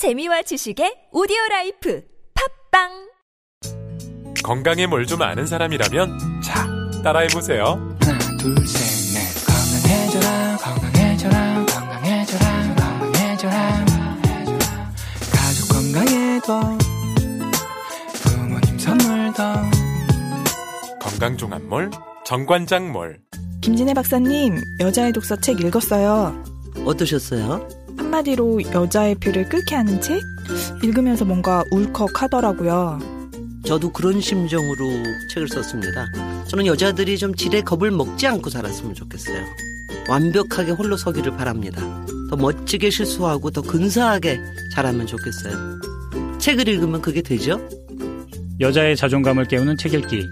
재미와 지식의 오디오 라이프 팝빵! 건강에 뭘 좀 아는 사람이라면 자 따라해 보세요. 하나 둘셋넷. 건강해져라 건강해져라 건강해져라 건강해져라 가족 건강에도 부모님 선물도. 건강종합몰 정관장몰. 김진애 박사님, 여자의 독서 책 읽었어요. 어떠셨어요? 한마디로 여자의 피를 끓게 하는 책? 읽으면서 뭔가 울컥하더라고요. 저도 그런 심정으로 책을 썼습니다. 저는 여자들이 좀 지레 겁을 먹지 않고 살았으면 좋겠어요. 완벽하게 홀로 서기를 바랍니다. 더 멋지게 실수하고 더 근사하게 자라면 좋겠어요. 책을 읽으면 그게 되죠? 여자의 자존감을 깨우는 책 읽기.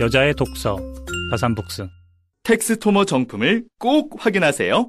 여자의 독서. 다산북스. 텍스토머 정품을 꼭 확인하세요.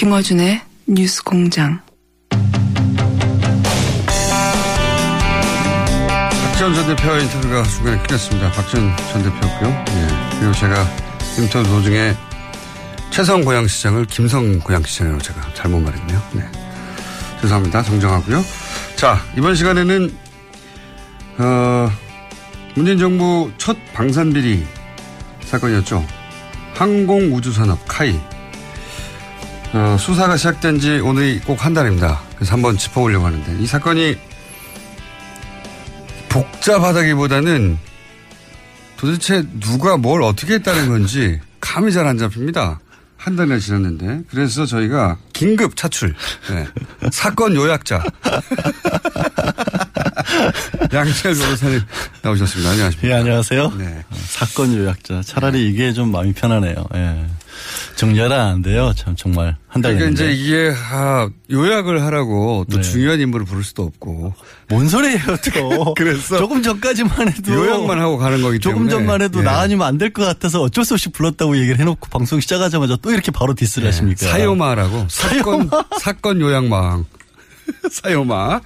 김어준의 뉴스 공장. 박지원 전 대표 인터뷰가 중간에 끊겼습니다. 박지원 전 대표였고요. 예. 그리고 제가 인터뷰 도중에 최성 고양시장을 김성 고양시장으로 제가 잘못 말했네요. 네. 죄송합니다. 정정하고요. 자, 이번 시간에는, 어, 문재인 정부 첫 방산비리 사건이었죠. 항공우주산업 카이. 어, 수사가 시작된 지 오늘이 꼭 한 달입니다. 그래서 한번 짚어보려고 하는데 이 사건이 복잡하다기보다는 도대체 누가 뭘 어떻게 했다는 건지 감이 잘 안 잡힙니다. 한 달이나 지났는데. 그래서 저희가 긴급 차출. 네. 사건 요약자. 양철 변호사님 나오셨습니다. 안녕하십니까. 예, 안녕하세요. 네. 어, 사건 요약자. 차라리 이게 좀 마음이 편하네요. 예. 안 돼요. 참, 정말. 한달 그러니까. 이제 이게 아, 요약을 하라고 또 네. 중요한 인물을 부를 수도 없고 뭔 소리예요, 또. 그래서 조금 전까지만 해도. 요약만 하고 가는 거기 때문에 조금 전만 해도 예. 나 아니면 안 될 것 같아서 어쩔 수 없이 불렀다고 얘기를 해놓고 방송 시작하자마자 또 이렇게 바로 디스를 하십니까? 네. 사요마라고 사건 사건 요약망 사요마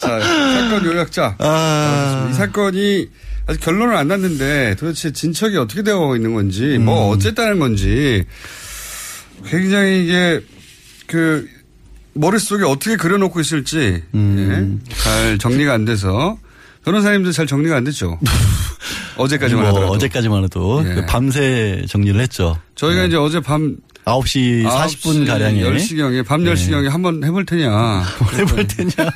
자 사건 요약자 아. 이 사건이 아직 결론을 안 났는데 도대체 진척이 어떻게 되어 있는 건지 음. 뭐 어쨌다는 건지 굉장히 이게 그 머릿속에 어떻게 그려놓고 있을지 음. 예, 잘 정리가 안 돼서 변호사님도 잘 정리가 안 됐죠 어제까지만 뭐 하더라도 어제까지만 해도 예. 그 밤새 정리를 했죠. 저희가 이제 어제 밤 9시 40분 가량에 10시경에 밤 네. 10시경에 한번 해볼 테냐. 해볼 테냐.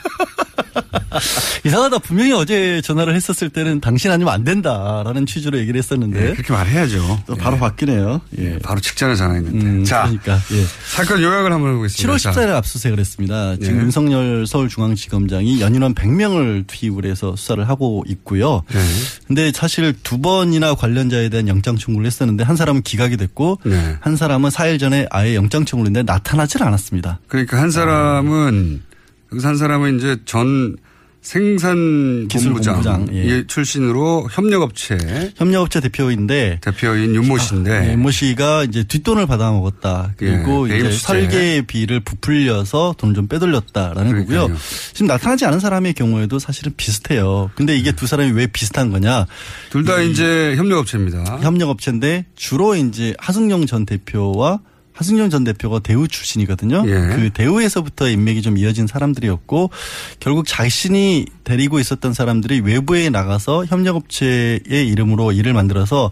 이상하다. 분명히 어제 전화를 했었을 때는 당신 아니면 안 된다라는 취지로 얘기를 했었는데 네, 그렇게 말해야죠. 또 바로 바뀌네요. 예. 바로 직전에 전화했는데. 음, 자, 그러니까 예. 사건 요약을 한번 해보겠습니다. 7월 자, 14일에 압수수색을 했습니다. 지금 예. 윤석열 서울중앙지검장이 연인원 100명을 투입을 해서 수사를 하고 있고요. 네. 근데 사실 두 번이나 관련자에 대한 영장 청구를 했었는데 한 사람은 기각이 됐고 네. 한 사람은 4일 전에 아예 영장 청구를 했는데 나타나질 않았습니다. 그러니까 한 사람은 여기서 한 사람은 이제 전 생산 기술본부장, 본부장 예. 출신으로 협력업체 협력업체 대표인데 대표인 윤모 씨인데 네, 윤모 씨가 이제 뒷돈을 받아 먹었다. 그리고 예, 이제. 설계비를 부풀려서 돈좀 빼돌렸다라는 그러니까요. 거고요. 지금 나타나지 않은 사람의 경우에도 사실은 비슷해요. 근데 이게 두 사람이 왜 비슷한 거냐? 둘 다 이제 협력업체입니다. 협력업체인데 주로 이제 하승용 전 대표와 하승용 전 대표가 대우 출신이거든요. 예. 그 대우에서부터 인맥이 좀 이어진 사람들이었고 결국 자신이 데리고 있었던 사람들이 외부에 나가서 협력업체의 이름으로 일을 만들어서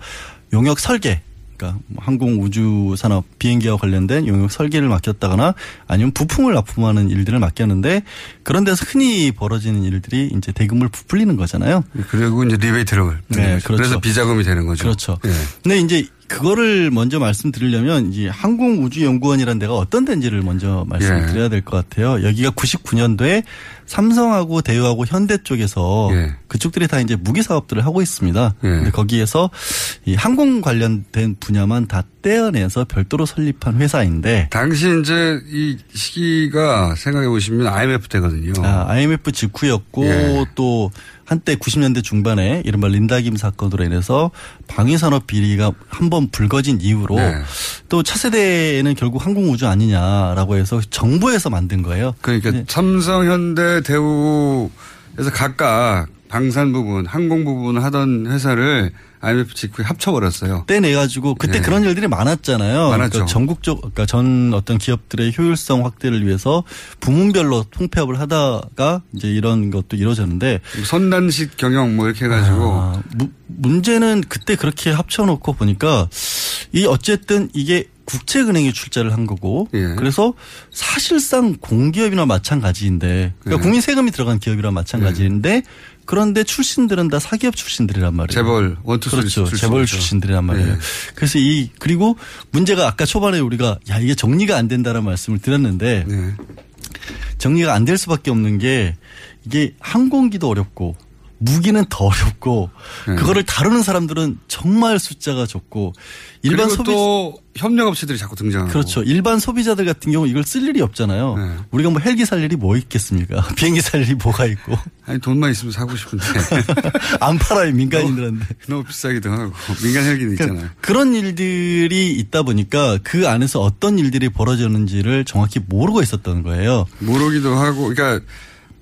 용역 설계 그러니까 뭐 항공 우주 산업 비행기와 관련된 용역 설계를 맡겼다거나 아니면 부품을 납품하는 일들을 맡겼는데 그런 데서 흔히 벌어지는 일들이 이제 대금을 부풀리는 거잖아요. 그리고 이제 리베이트를 네, 그래서 그렇죠. 비자금이 되는 거죠. 그렇죠. 예. 근데 이제 그거를 먼저 말씀드리려면 이제 항공우주연구원이라는 데가 어떤 데인지를 먼저 말씀드려야 될 것 같아요. 여기가 99년도에 삼성하고 대우하고 현대 쪽에서 예. 그쪽들이 다 이제 무기 사업들을 하고 있습니다. 예. 근데 거기에서 이 항공 관련된 분야만 다 떼어내서 별도로 설립한 회사인데 당시 이제 이 시기가 생각해 보시면 IMF 때거든요. 아, IMF 직후였고 예. 또 한때 90년대 중반에 이른바 린다김 사건으로 인해서 방위산업 비리가 한번 불거진 이후로 네. 또 차세대는 결국 항공우주 아니냐라고 해서 정부에서 만든 거예요. 그러니까 네. 삼성, 현대, 대우에서 각각 방산 부분, 항공 부분을 하던 회사를 IMF 직후에 합쳐버렸어요. 떼내가지고 그때 예. 그런 일들이 많았잖아요. 많았죠. 그러니까 전국적, 그러니까 전 어떤 기업들의 효율성 확대를 위해서 부문별로 통폐합을 하다가 이제 이런 것도 이루어졌는데 선단식 경영 뭐 이렇게 해가지고 아, 무- 문제는 그때 그렇게 합쳐놓고 보니까 이 어쨌든 이게 국책은행에 출자를 한 거고 예. 그래서 사실상 공기업이나 마찬가지인데 그러니까 예. 국민 세금이 들어간 기업이나 마찬가지인데 그런데 출신들은 다 사기업 출신들이란 말이에요. 재벌, 원투쓰리 그렇죠. 출신이죠. 재벌 출신들이란 말이에요. 예. 그래서 이 그리고 문제가 아까 초반에 우리가 야 이게 정리가 안 된다는 말씀을 드렸는데 네. 정리가 안 될 수밖에 없는 게 이게 항공기도 어렵고 무기는 더 어렵고 네. 그거를 다루는 사람들은 정말 숫자가 적고 일반 소비 또 협력업체들이 자꾸 등장하고 그렇죠. 일반 소비자들 같은 경우 이걸 쓸 일이 없잖아요. 네. 우리가 뭐 헬기 살 일이 뭐 있겠습니까? 비행기 살 일이 뭐가 있고 아니 돈만 있으면 사고 싶은데 안 팔아요 민간인들한테. 너무 비싸기도 하고 민간 헬기는 있잖아요. 그러니까 그런 일들이 있다 보니까 그 안에서 어떤 일들이 벌어졌는지를 정확히 모르고 있었던 거예요. 모르기도 하고 그러니까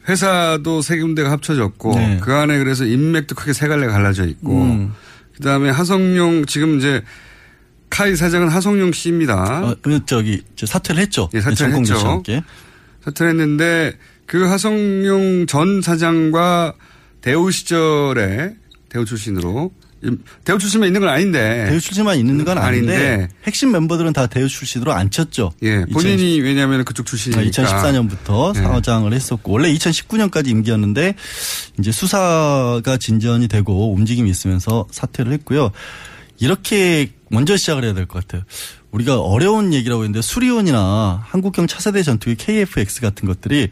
회사도 세 군데가 합쳐졌고 네. 그 안에 그래서 인맥도 크게 세 갈래 갈라져 있고 음. 그다음에 하성룡 지금 이제 카이 사장은 하성룡 씨입니다. 어, 그 저기 저 사퇴를 했죠. 예, 사퇴를 했죠. 함께. 사퇴를 했는데 그 하성룡 전 사장과 대우 시절에 대우 출신으로 이- 대우 출신만 있는 건 아닌데 대우 출신만 있는 건 아닌데, 아닌데. 핵심 멤버들은 다 대우 출신으로 앉혔죠. 예 본인이 왜냐하면 그쪽 출신이니까 2014년부터 예. 사장을 했었고 원래 2019년까지 임기였는데 이제 수사가 진전이 되고 움직임이 있으면서 사퇴를 했고요. 이렇게 먼저 시작을 해야 될 것 같아요. 우리가 어려운 얘기라고 했는데 수리온이나 한국형 차세대 전투기 KF-X 같은 것들이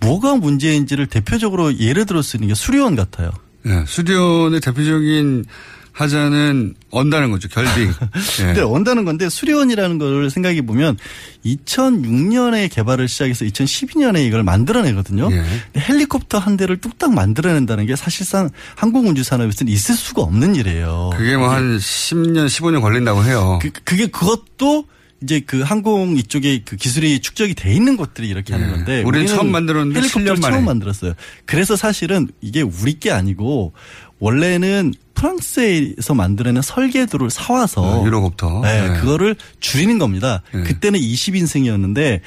뭐가 문제인지를 대표적으로 예를 들어 쓰는 게 수리온 같아요. 예, 수련의 대표적인 하자는 언다는 거죠 결빙. 예. 근데 원다는 건데 수리원이라는 걸 생각해 보면 2006년에 개발을 시작해서 2012년에 이걸 만들어내거든요. 예. 헬리콥터 한 대를 뚝딱 만들어낸다는 게 사실상 항공운주 산업에서는 있을 수가 없는 일이에요. 그게 뭐 한 10년 15년 걸린다고 해요. 그, 그게 그것도 이제 그 항공 이쪽에 그 기술이 축적이 돼 있는 곳들이 이렇게 하는 예. 건데 우리는 처음 만들었는데 헬리콥터를 7년 만에. 처음 만들었어요. 그래서 사실은 이게 우리 게 아니고 원래는 프랑스에서 만들어낸 설계도를 사와서 어, 유로콥터. 네, 네. 그거를 줄이는 겁니다. 네. 그때는 20인승이었는데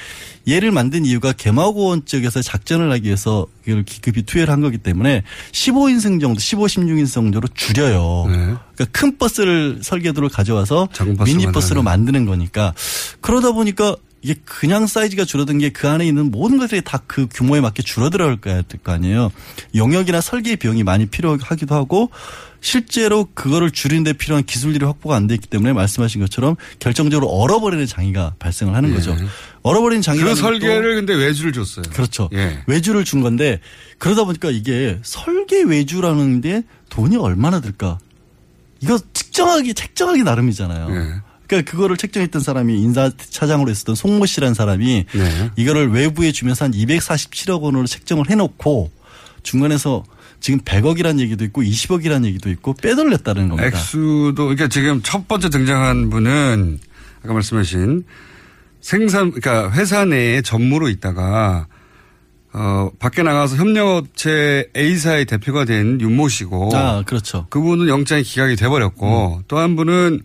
얘를 만든 이유가 개마고원 쪽에서 작전을 하기 위해서 이걸 기급이 투여를 한 거기 때문에 15인승 정도, 15, 16인승 정도로 줄여요. 네. 그러니까 큰 버스를 설계도를 가져와서 미니 버스로 만드는. 만드는 거니까 그러다 보니까 이게 그냥 사이즈가 줄어든 게 그 안에 있는 모든 것들이 다 그 규모에 맞게 줄어들어갈 거 아니에요. 용역이나 설계 비용이 많이 필요하기도 하고 실제로 그거를 줄이는 데 필요한 기술들이 확보가 안 돼 있기 때문에 말씀하신 것처럼 결정적으로 얼어버리는 장애가 발생을 하는 예. 거죠. 얼어버리는 장애가 그 설계를 근데 외주를 줬어요. 그렇죠. 예. 외주를 준 건데 그러다 보니까 이게 설계 외주라는 게 돈이 얼마나 들까? 이거 측정하기 책정하기 나름이잖아요. 예. 그러니까 그거를 책정했던 사람이 인사 차장으로 있었던 송모 씨라는 사람이 네. 이거를 외부에 주면서 한 247억 원으로 책정을 해놓고 중간에서 지금 100억이라는 얘기도 있고 20억이라는 얘기도 있고 빼돌렸다는 겁니다. 액수도 그러니까 지금 첫 번째 등장한 분은 아까 말씀하신 생산 그러니까 회사 내에 전무로 있다가 어 밖에 나가서 협력업체 A사의 대표가 된 윤모 씨고 아, 그렇죠. 그분은 영장이 기각이 돼버렸고 또한 분은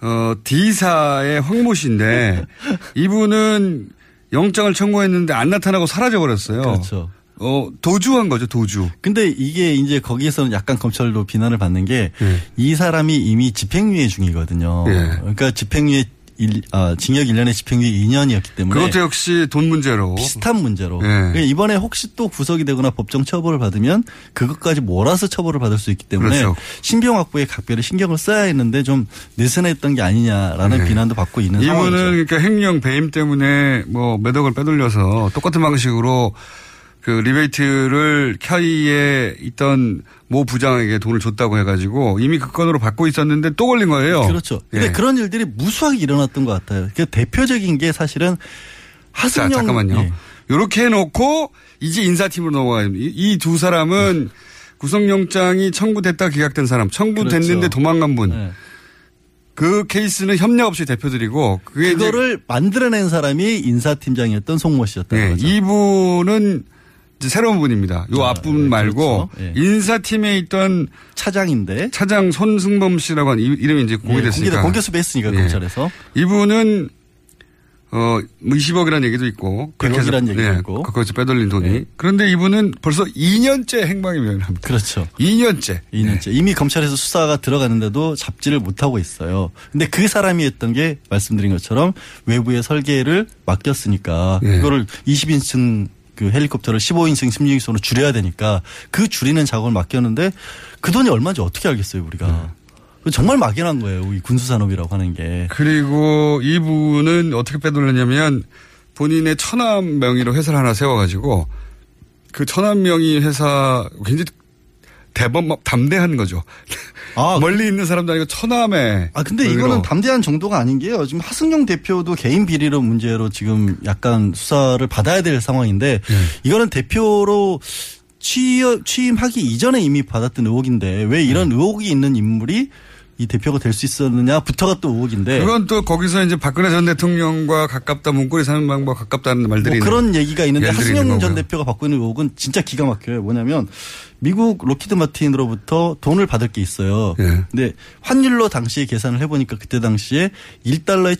어 D사의 황모 씨인데 이분은 영장을 청구했는데 안 나타나고 사라져 버렸어요. 그렇죠. 어 도주한 거죠 도주. 근데 이게 이제 거기에서는 약간 검찰로 비난을 받는 게이 예. 사람이 이미 집행유예 중이거든요. 예. 그러니까 집행유예 일, 아, 징역 1년에 집행유예 2년이었기 때문에 그것도 역시 돈 문제로 비슷한 문제로 예. 그러니까 이번에 혹시 또 구속이 되거나 법정 처벌을 받으면 그것까지 몰아서 처벌을 받을 수 있기 때문에 그렇죠. 신병 확보에 각별히 신경을 써야 했는데 좀 느슨했던 게 아니냐라는 네. 비난도 받고 있는 이분은 상황이죠. 그러니까 횡령 배임 때문에 뭐몇 억을 빼돌려서 똑같은 방식으로 그 리베이트를 캬이에 있던 모 부장에게 돈을 줬다고 해가지고 이미 그 건으로 받고 있었는데 또 걸린 거예요. 그렇죠. 근데 예. 그런 일들이 무수하게 일어났던 것 같아요. 그 대표적인 게 사실은 자, 하승영 잠깐만요. 예. 이렇게 해놓고 이제 인사팀으로 넘어가요. 이두 사람은 구속영장이 청구됐다 기각된 사람, 청구됐는데 그렇죠. 도망간 분. 예. 그 케이스는 협력 없이 대표들이고 그거를 만들어낸 사람이 인사팀장이었던 송모 씨였던 네, 거죠. 이분은 새로운 분입니다. 요 아, 앞분 네, 말고 그렇죠. 예. 인사팀에 있던 차장인데 차장 손승범 씨라고 하는 이- 이름이 이제 공개됐으니까. 예, 공개 수배했으니까 예. 검찰에서 이분은 어, 뭐 20억이라는 얘기도 있고. 그렇게 해서 100억이라는 얘기도 예, 있고. 거기서 빼돌린 돈이. 예. 그런데 이분은 벌써 2년째 행방이 면합니다. 그렇죠. 2년째. 2년째 이미 검찰에서 수사가 들어갔는데도 잡지를 못 하고 있어요. 근데 그 사람이 했던 게 말씀드린 것처럼 외부의 설계를 맡겼으니까 예. 그거를 20인승 그 헬리콥터를 15인승 16인승으로 줄여야 되니까 그 줄이는 작업을 맡겼는데 그 돈이 얼마인지 어떻게 알겠어요 우리가. 정말 막연한 거예요. 이 군수산업이라고 하는 게. 그리고 이분은 어떻게 빼돌렸냐면 본인의 천암 명의로 회사를 하나 세워가지고 그 천암 명의 회사 굉장히 대범 담대한 거죠. 멀리 있는 사람도 아니고 천암에. 아 근데 명의로. 이거는 담대한 정도가 아닌 게요. 지금 하승용 대표도 개인 비리로 문제로 지금 약간 수사를 받아야 될 상황인데 네. 이거는 대표로 취임, 취임하기 이전에 이미 받았던 의혹인데 왜 이런 네. 의혹이 있는 인물이 이 대표가 될 수 있었느냐부터가 또 의혹인데 그건 또 거기서 이제 박근혜 전 대통령과 가깝다 문고리 사는 방법 가깝다는 말들이 뭐 그런 얘기가 있는데 하승영 전. 대표가 받고 있는 의혹은 진짜 기가 막혀요. 뭐냐면 미국 로키드 마틴으로부터 돈을 받을 게 있어요. 예. 근데 환율로 당시에 계산을 해보니까 그때 당시에 1달러에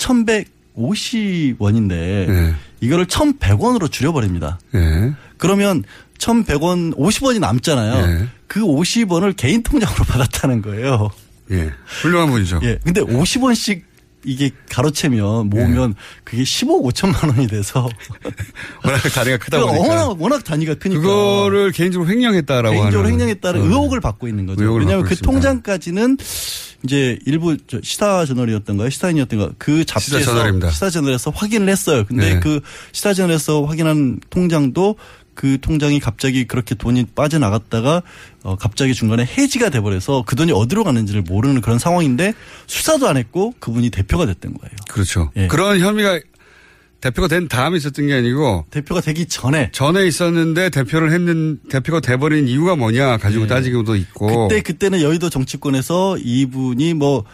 1150원인데 예. 이거를 1100원으로 줄여버립니다. 예. 그러면 1100원 50원이 남잖아요. 예. 그 50원을 개인 통장으로 받았다는 거예요. 예. 훌륭한 분이죠. 예. 근데 50원씩 이게 가로채면 모으면 그게 15억 5천만 원이 돼서 워낙 다리가 크다 그러니까 보니까. 워낙, 워낙 단위가 크니까. 그거를 개인적으로 횡령했다라고 개인적으로. 횡령했다는 어. 의혹을 받고 있는 거죠. 의혹을 왜냐하면 그 있습니다. 통장까지는 이제 일부 저 시사 저널이었던가요? 시사인이었던가 그 잡지에서 시사저널입니다. 시사 저널에서 확인을 했어요. 근데 네. 그 시사 저널에서 확인한 통장도 그 통장이 갑자기 그렇게 돈이 빠져나갔다가 어 갑자기 중간에 해지가 돼버려서 그 돈이 어디로 가는지를 모르는 그런 상황인데 수사도 안 했고 그분이 대표가 됐던 거예요. 그렇죠. 예. 그런 혐의가 대표가 된 다음에 있었던 게 아니고 대표가 되기 전에 전에 있었는데 대표를 했는 대표가 돼버린 이유가 뭐냐 가지고 따지고도 있고 예. 그때 그때는 여의도 정치권에서 이분이 뭐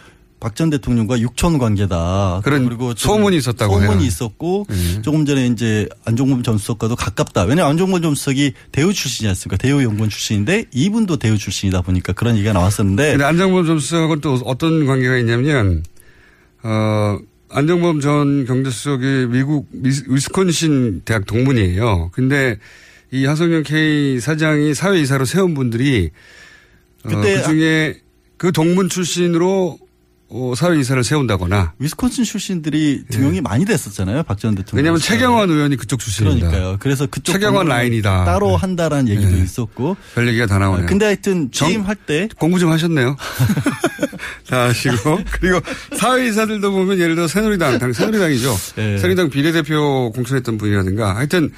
박 전 대통령과 육촌 관계다. 그런 그리고 좀 소문이 있었다고 소문이 해요. 있었고 음. 조금 전에 이제 안종범 전 수석과도 가깝다. 왜냐하면 안종범 전 수석이 대우 출신이지 않습니까? 대우 연구원 출신인데 이분도 대우 출신이다 보니까 그런 얘기가 나왔었는데 근데 안정범 전 수석은 또 어떤 관계가 있냐면 어 안정범 전 경제수석이 미국 위스콘신 대학 동문이에요. 근데 이 하성영 K 사장이 사회이사로 세운 분들이 그때 그 중에 그 동문 출신으로 어, 사회 이사를 세운다거나 위스콘신 출신들이 등용이 많이 됐었잖아요. 박전 대통령. 예. 왜냐하면 최경환 의원이 그쪽 출신입니다. 그러니까요. 그래서 그쪽 최경환 라인이다. 따로 네. 한다라는 얘기도 네. 있었고. 별 얘기가 다 나오네요. 근데 하여튼 정- 취임할 때 공부 좀 하셨네요. 다 하시고. 그리고 사회 이사들도 보면 예를 들어 새누리당, 당 새누리당이죠. 네. 새누리당 비례대표 공천했던 분이라든가 하여튼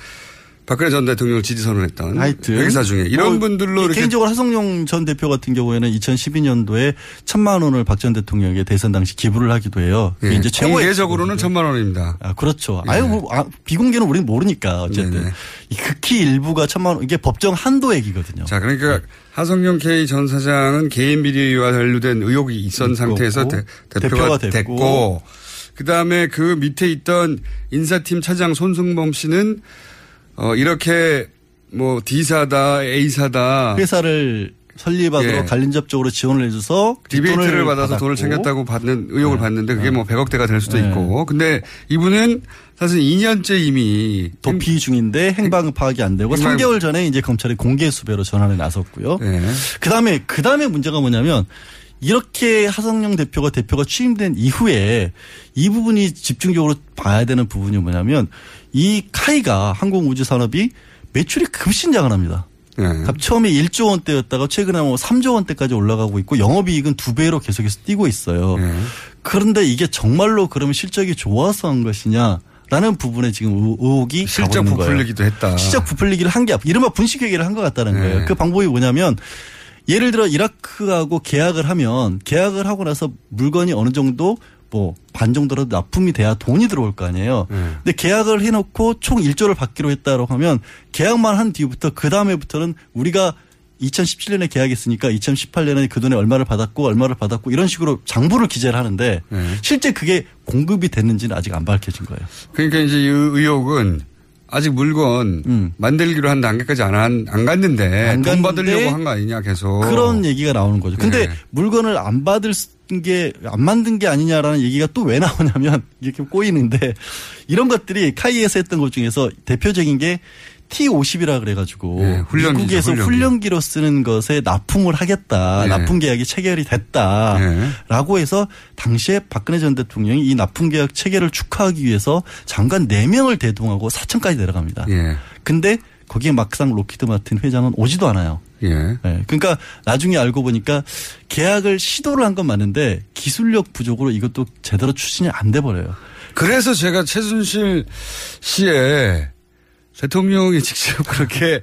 박근혜 전 대통령을 지지 선언했던 하여튼 회계사 중에 이런 뭐 분들로 이렇게 개인적으로 하성룡 전 대표 같은 경우에는 2012년도에 천만 원을 박 전 대통령에게 대선 당시 기부를 하기도 해요. 예, 이제 최고의 공개적으로는 천만 원입니다. 아, 그렇죠. 아유, 뭐, 아, 비공개는 우리는 모르니까 어쨌든 극히 일부가 천만 원 이게 법정 한도액이거든요. 자, 그러니까 하성룡 K 전 사장은 개인 비리와 관련된 의혹이 있었던 상태에서 대, 대표가, 됐고, 됐고, 그 다음에 그 밑에 있던 인사팀 차장 손승범 씨는 어, 이렇게 뭐 D사다, A사다. 회사를 설립하도록 예. 간접적으로 지원을 해줘서 디베이트를 받아서 받았고, 돈을 챙겼다고 받는 의혹을 받는데 그게 뭐 100억대가 될 수도 네. 있고. 근데 이분은 사실 2년째 이미 도피 중인데 행방 파악이 안 되고 행방- 3개월 전에 이제 검찰이 공개 수배로 전환에 나섰고요. 네. 그다음에 그다음에 문제가 뭐냐면 이렇게 하성룡 대표가 대표가 취임된 이후에 이 부분이 집중적으로 봐야 되는 부분이 뭐냐면 이 카이가 항공우주 산업이 매출이 급신장을 합니다. 예. 그러니까 처음에 1조 원대였다가 최근에 뭐 3조 원대까지 올라가고 있고 영업이익은 두 배로 계속해서 뛰고 있어요. 예. 그런데 이게 정말로 그러면 실적이 좋아서 한 것이냐? 라는 부분에 지금 의- 의혹이 실적 거예요. 부풀리기도 했다. 실적 부풀리기를 한 게 이른바 분식 회계를 한 것 같다는 거예요. 네. 그 방법이 뭐냐면 예를 들어 이라크하고 계약을 하면 계약을 하고 나서 물건이 어느 정도 뭐 반 정도라도 납품이 돼야 돈이 들어올 거 아니에요. 네. 근데 계약을 해놓고 총 1조를 받기로 했다고 하면 계약만 한 뒤부터 그 다음에부터는 우리가 2017년에 계약했으니까 2018년에 그 돈에 얼마를 받았고 얼마를 받았고 이런 식으로 장부를 기재를 하는데 네. 실제 그게 공급이 됐는지는 아직 안 밝혀진 거예요. 그러니까 이제 이 의혹은 아직 물건 만들기로 한 단계까지 안, 한- 안 갔는데 음. 안돈 갔는데 받으려고 한 거 아니냐 계속. 그런 얘기가 나오는 거죠. 근데 네. 물건을 안 받을 게, 안 만든 게 아니냐라는 얘기가 또 왜 나오냐면 이렇게 꼬이는데 이런 것들이 카이에서 했던 것 중에서 대표적인 게 T50이라 그래가지고 네, 훈련기죠, 미국에서 훈련기. 로 쓰는 것에 납품을 하겠다. 네. 납품 계약이 체결이 됐다라고 해서 당시에 박근혜 전 대통령이 이 납품 계약 체결을 축하하기 위해서 장관 4명을 대동하고 사천까지 내려갑니다. 예. 근데 거기에 막상 로키드 마틴 회장은 오지도 않아요. 예. 네, 그러니까 나중에 알고 보니까 계약을 시도를 한 건 맞는데 기술력 부족으로 이것도 제대로 추진이 안 돼 버려요. 그래서 제가 최순실 씨의 대통령이 직접 그렇게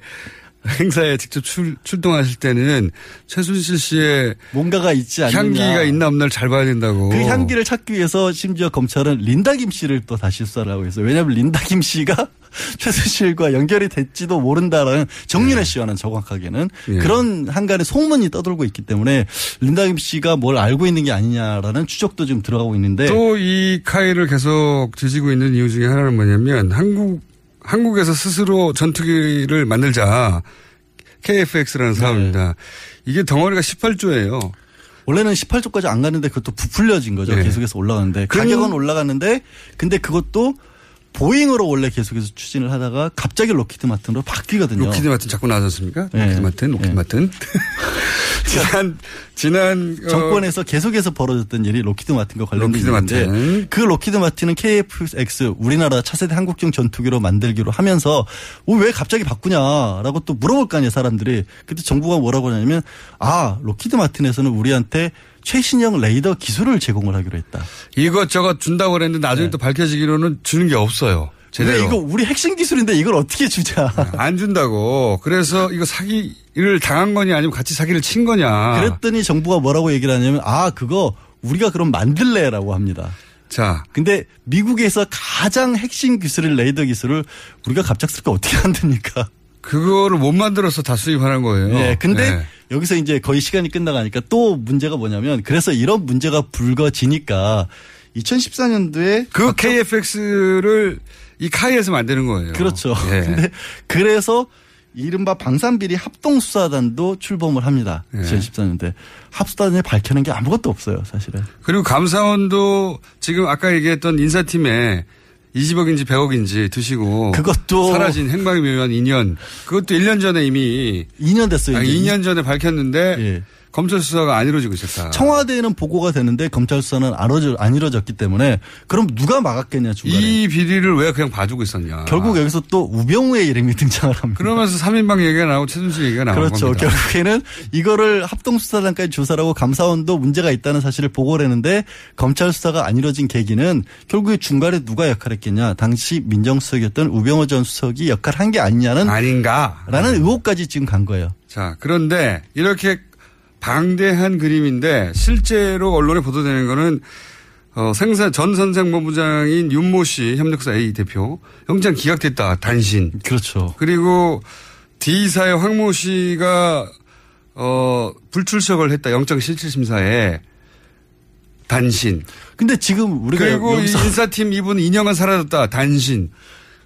행사에 직접 출, 출동하실 때는 최순실 씨의 뭔가가 있지 않느냐. 향기가 있나 없나를 잘 봐야 된다고. 그 향기를 찾기 위해서 심지어 검찰은 린다 김 씨를 또 다시 하고 있어요. 왜냐하면 린다 김 씨가 최순실과 연결이 됐지도 모른다라는 정윤혜 씨와는 정확하게는 예. 그런 한간의 소문이 떠돌고 있기 때문에 린다 김 씨가 뭘 알고 있는 게 아니냐라는 추적도 지금 들어가고 있는데 또 이 카이를 계속 뒤지고 있는 이유 중에 하나는 뭐냐면 한국 한국에서 스스로 전투기를 만들자 KFX라는 네. 사업입니다. 이게 덩어리가 18조예요. 원래는 18조까지 안 갔는데 그것도 부풀려진 거죠. 네. 계속해서 올라가는데 가격은 올라갔는데 근데 그것도 보잉으로 원래 계속해서 추진을 하다가 갑자기 록히드 마틴으로 바뀌거든요. 록히드 마틴 자꾸 나왔지 않습니까? 네. 록히드 마틴, 록히드 네. 마틴. 지난 지난 어, 정권에서 계속해서 벌어졌던 일이 록히드 마틴과 관련된 록히드 일인데 마틴. 그 록히드 마틴은 KF-X 우리나라 차세대 한국형 전투기로 만들기로 하면서 어, 왜 갑자기 바꾸냐라고 또 물어볼 거 아니에요 사람들이 그때 정부가 뭐라고 하냐면 아 록히드 마틴에서는 우리한테 최신형 레이더 기술을 제공을 하기로 했다. 이것저것 준다고 그랬는데 나중에 또 밝혀지기로는 주는 게 없어요. 제대로. 근데 네. 이거 우리 핵심 기술인데 이걸 어떻게 주자? 안 준다고. 그래서 이거 사기를 당한 거냐 아니면 같이 사기를 친 거냐. 그랬더니 정부가 뭐라고 얘기를 하냐면 아 그거 우리가 그럼 만들래라고 합니다. 자, 근데 미국에서 가장 핵심 기술인 레이더 기술을 우리가 갑작스럽게 어떻게 만듭니까? 그거를 못 만들어서 다 수입하는 거예요. 네, 근데 네. 여기서 이제 거의 시간이 끝나가니까 또 문제가 뭐냐면 그래서 이런 문제가 불거지니까 2014년도에 그 KFX를 이 카이에서 만드는 거예요. 그렇죠. 예. 근데 그래서 이른바 방산비리 합동수사단도 출범을 합니다. 예. 2014년도에 합수단에 밝혀낸 게 아무것도 없어요, 사실은. 그리고 감사원도 지금 아까 얘기했던 인사팀에 20억인지 100억인지 드시고 그것도 사라진 행방이 묘한 인연 그것도 1년 전에 이미 2년 됐어요. 아니, 이제. 2년 전에 밝혔는데 예. 검찰 수사가 안 이루어지고 있었다. 청와대에는 보고가 되는데 검찰 수사는 안, 이루어져, 안 이루어졌기 때문에 그럼 누가 막았겠냐 중간에. 이 비리를 왜 그냥 봐주고 있었냐. 결국 여기서 또 우병우의 이름이 등장을 합니다. 그러면서 3인방 얘기가 나오고 최순실 얘기가 나오는 그렇죠. 겁니다. 결국에는 이거를 합동수사단까지 조사를 하고 감사원도 문제가 있다는 사실을 보고를 했는데 검찰 수사가 안 이루어진 계기는 결국에 중간에 누가 역할했겠냐. 당시 민정수석이었던 우병우 전 수석이 역할한 게 아니냐는 아닌가. 라는 의혹까지 지금 간 거예요. 자, 그런데 이렇게 방대한 그림인데 실제로 언론에 보도되는 거는 어, 생산 전 선생본부장인 윤모 씨 협력사 A 대표 영장 기각됐다 단신. 그렇죠. 그리고 D사의 황모 씨가 어, 불출석을 했다 영장 실질 심사에 단신. 근데 지금 우리가 그리고 이 여기서 인사팀 이분 2년간 사라졌다 단신.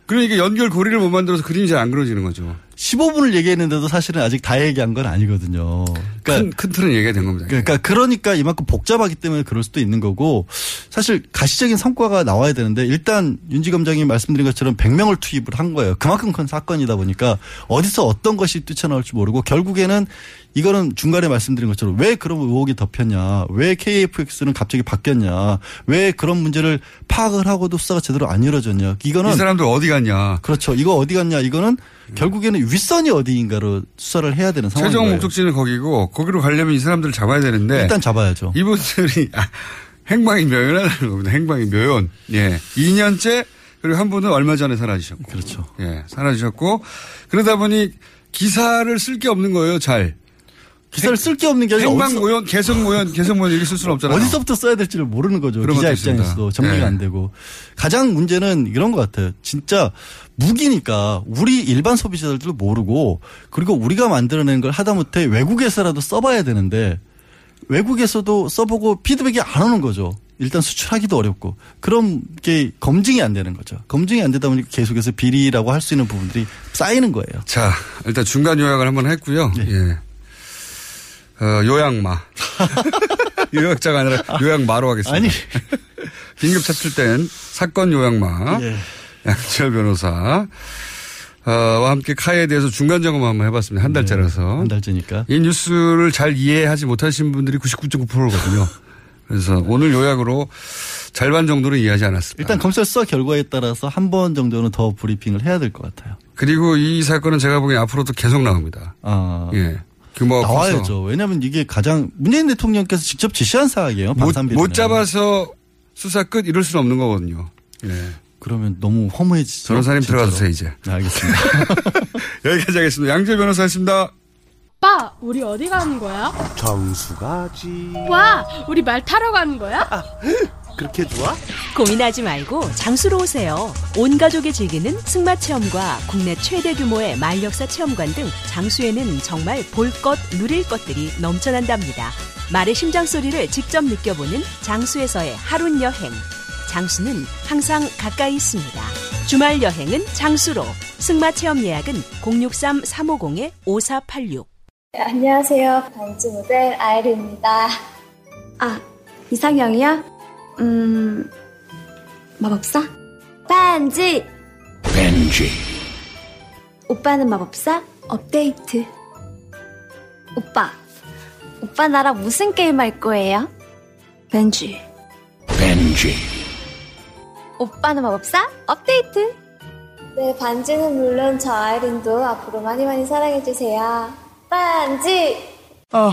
그러니까 연결 고리를 못 만들어서 그림이 잘 안 그려지는 거죠. 15분을 얘기했는데도 사실은 아직 다 얘기한 건 아니거든요. 큰, 큰 틀은 얘기가 된 겁니다. 그러니까 그러니까 이만큼 복잡하기 때문에 그럴 수도 있는 거고 사실 가시적인 성과가 나와야 되는데 일단 윤지 검장이 말씀드린 것처럼 100명을 투입을 한 거예요. 그만큼 큰 사건이다 보니까 어디서 어떤 것이 뛰쳐나올지 모르고 결국에는 이거는 중간에 말씀드린 것처럼 왜 그런 의혹이 덮였냐, 왜 KFX는 갑자기 바뀌었냐, 왜 그런 문제를 파악을 하고도 수사가 제대로 안 이루어졌냐. 이거는 이 사람들 어디 갔냐. 그렇죠. 이거 어디 갔냐. 이거는 결국에는 윗선이 어디인가로 수사를 해야 되는 상황인 최종. 목적지는 거기고 거기로 가려면 이 사람들을 잡아야 되는데 일단 잡아야죠. 이분들이 아, 행방이 묘연하다는 겁니다. 행방이 묘연. 예. 2년째 그리고 한 분은 얼마 전에 사라지셨고. 그렇죠. 예. 사라지셨고 그러다 보니 기사를 쓸 게 없는 거예요. 잘. 기사를 쓸 게 없는 게 아니라 행방 어디서- 모연, 개성 모연, 개성 모연 이렇게 쓸 수는 없잖아요. 어디서부터 써야 될지를 모르는 거죠. 기자. 입장에서도 정리가 네. 안 되고. 가장 문제는 이런 것 같아요. 진짜 무기니까 우리 일반 소비자들도 모르고 그리고 우리가 만들어낸 걸 하다못해 외국에서라도 써봐야 되는데 외국에서도 써보고 피드백이 안 오는 거죠. 일단 수출하기도 어렵고 그런 게 검증이 안 되는 거죠. 검증이 안 되다 보니까 계속해서 비리라고 할 수 있는 부분들이 쌓이는 거예요. 자, 일단 중간 요약을 한번 했고요. 네. 예. 어, 요약마. 요약자가 아니라 요약마로 하겠습니다. 아니. 긴급 차출된 사건 요약마. 예. 양치열 변호사. 어, 와 함께 카에 대해서 중간 점검 한번 해봤습니다. 한 달째라서. 네, 한 달째니까. 이 뉴스를 잘 이해하지 못하신 분들이 99.9%거든요. 그래서 오늘 요약으로 절반 정도는 이해하지 않았습니다. 일단 검찰 수사 결과에 따라서 한 번 정도는 더 브리핑을 해야 될 것 같아요. 그리고 이 사건은 제가 보기엔 앞으로도 계속 나옵니다. 아. 예. 규모가 커서. 나와야죠. 왜냐하면 이게 가장 문재인 대통령께서 직접 지시한 사항이에요. 못. 못 잡아서 수사 끝 이럴 수는 없는 거거든요. 예. 그러면 너무 허무해지죠. 변호사님 진짜로. 들어가 주세요 이제. 네, 알겠습니다. 여기까지 하겠습니다. 양재 변호사였습니다. 오빠, 우리 어디 가는 거야? 정수 가지. 와, 우리 말 타러 가는 거야? 그렇게 좋아? 고민하지 말고 장수로 오세요. 온 가족이 즐기는 승마 체험과 국내 최대 규모의 말역사 체험관 등 장수에는 정말 볼 것, 누릴 것들이 넘쳐난답니다. 말의 심장 소리를 직접 느껴보는 장수에서의 하룬 여행. 장수는 항상 가까이 있습니다. 주말 여행은 장수로. 승마 체험 예약은 063-350-5486. 네, 안녕하세요. 반지 모델 아이리입니다. 아, 이상형이요? 음, 마법사? 반지! 벤지. 오빠는 마법사? 업데이트. 오빠, 오빠 나랑 무슨 게임 할 거예요? 벤지. 벤지. 오빠는 마법사? 업데이트. 네, 반지는 물론 저 아이린도 앞으로 많이 많이 사랑해주세요. 반지! 아,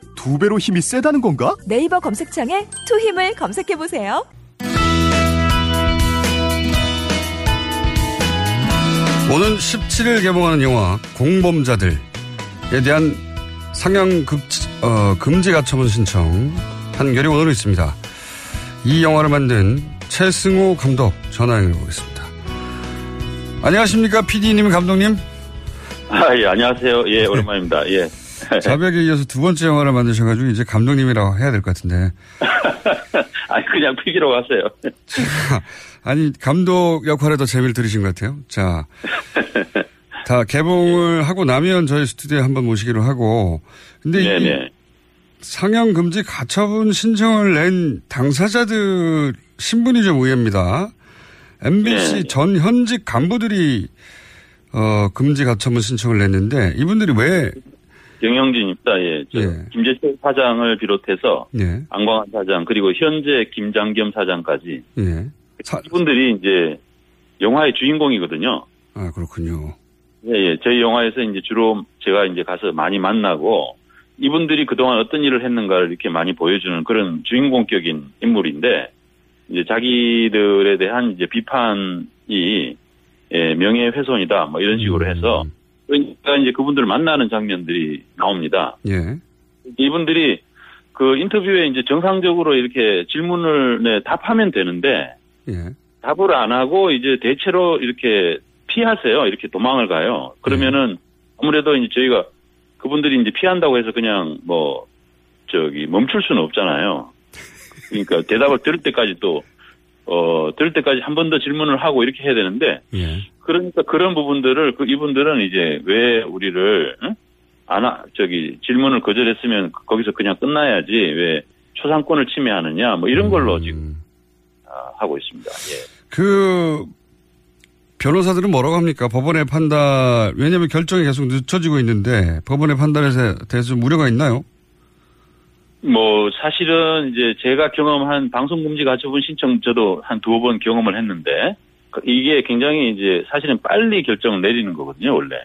두 배로 힘이 세다는 건가? 네이버 검색창에 투 힘을 검색해 보세요. 오는 17일 개봉하는 영화 공범자들에 대한 상영 극, 어, 금지 가처분 신청 판결이 오늘 있습니다. 이 영화를 만든 최승호 감독 전화 연결해 보겠습니다. 안녕하십니까 PD님 감독님. 아, 예, 안녕하세요. 예, 오랜만입니다. 예. 자백에 이어서 두 번째 영화를 만드셔가지고 이제 감독님이라고 해야 될 것 같은데. 아니, 그냥 필기로 하세요. 아니 감독 역할에 더 재미를 들으신 것 같아요. 자, 다 개봉을 하고 나면 저희 스튜디오에 한번 모시기로 하고. 근데. 상영 금지 가처분 신청을 낸 당사자들 신분이 좀 의외입니다. MBC 네. 전 현직 간부들이 어, 금지 가처분 신청을 냈는데 이분들이 왜 영영진입니다. 예. 저 예. 김재철 사장을 비롯해서 예, 안광한 사장 그리고 현재 김장겸 사장까지 예. 이분들이 이제 영화의 주인공이거든요. 아, 그렇군요. 예, 예. 저희 영화에서 이제 주로 제가 이제 가서 많이 만나고 이분들이 그동안 어떤 일을 했는가를 이렇게 많이 보여주는 그런 주인공격인 인물인데 이제 자기들에 대한 이제 비판이 예, 명예훼손이다 뭐 이런 식으로 해서 그러니까 이제 그분들을 만나는 장면들이 나옵니다. 예. 이분들이 그 인터뷰에 이제 정상적으로 이렇게 질문을 네, 답하면 되는데 예. 답을 안 하고 이제 대체로 이렇게 피하세요. 이렇게 도망을 가요. 그러면은 아무래도 이제 저희가 그분들이 이제 피한다고 해서 그냥 뭐 저기 멈출 수는 없잖아요. 그러니까 대답을 들을 때까지 또 어, 들을 때까지 한 번 더 질문을 하고 이렇게 해야 되는데 예. 그러니까 그런 부분들을 그 이분들은 이제 왜 우리를 응? 안 하, 저기 질문을 거절했으면 거기서 그냥 끝나야지 왜 초상권을 침해하느냐 뭐 이런 걸로 지금 아, 하고 있습니다. 예. 그 변호사들은 뭐라고 합니까? 법원의 판단 왜냐하면 결정이 계속 늦춰지고 있는데 법원의 판단에 대해서 좀 우려가 있나요? 뭐 사실은 이제 제가 경험한 방송 금지 가처분 신청 저도 한두번 경험을 했는데 그 이게 굉장히 이제 사실은 빨리 결정을 내리는 거거든요 원래.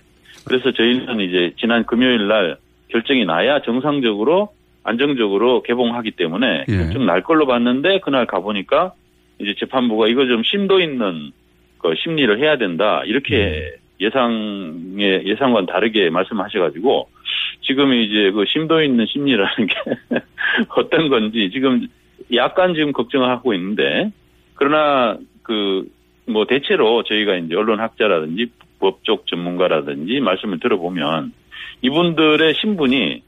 그래서 저희는 이제 지난 금요일 날 결정이 나야 정상적으로 안정적으로 개봉하기 때문에 예. 결정 날 걸로 봤는데 그날 가보니까 이제 재판부가 이거 좀 심도 있는 그 심리를 해야 된다 이렇게 예상의 예상과는 다르게 말씀하셔가지고 지금 이제 그 심도 있는 심리라는 게 어떤 건지 지금 약간 지금 걱정을 하고 있는데 그러나 그 뭐 대체로 저희가 이제 언론학자라든지 법적 전문가라든지 말씀을 들어보면 이분들의 신분이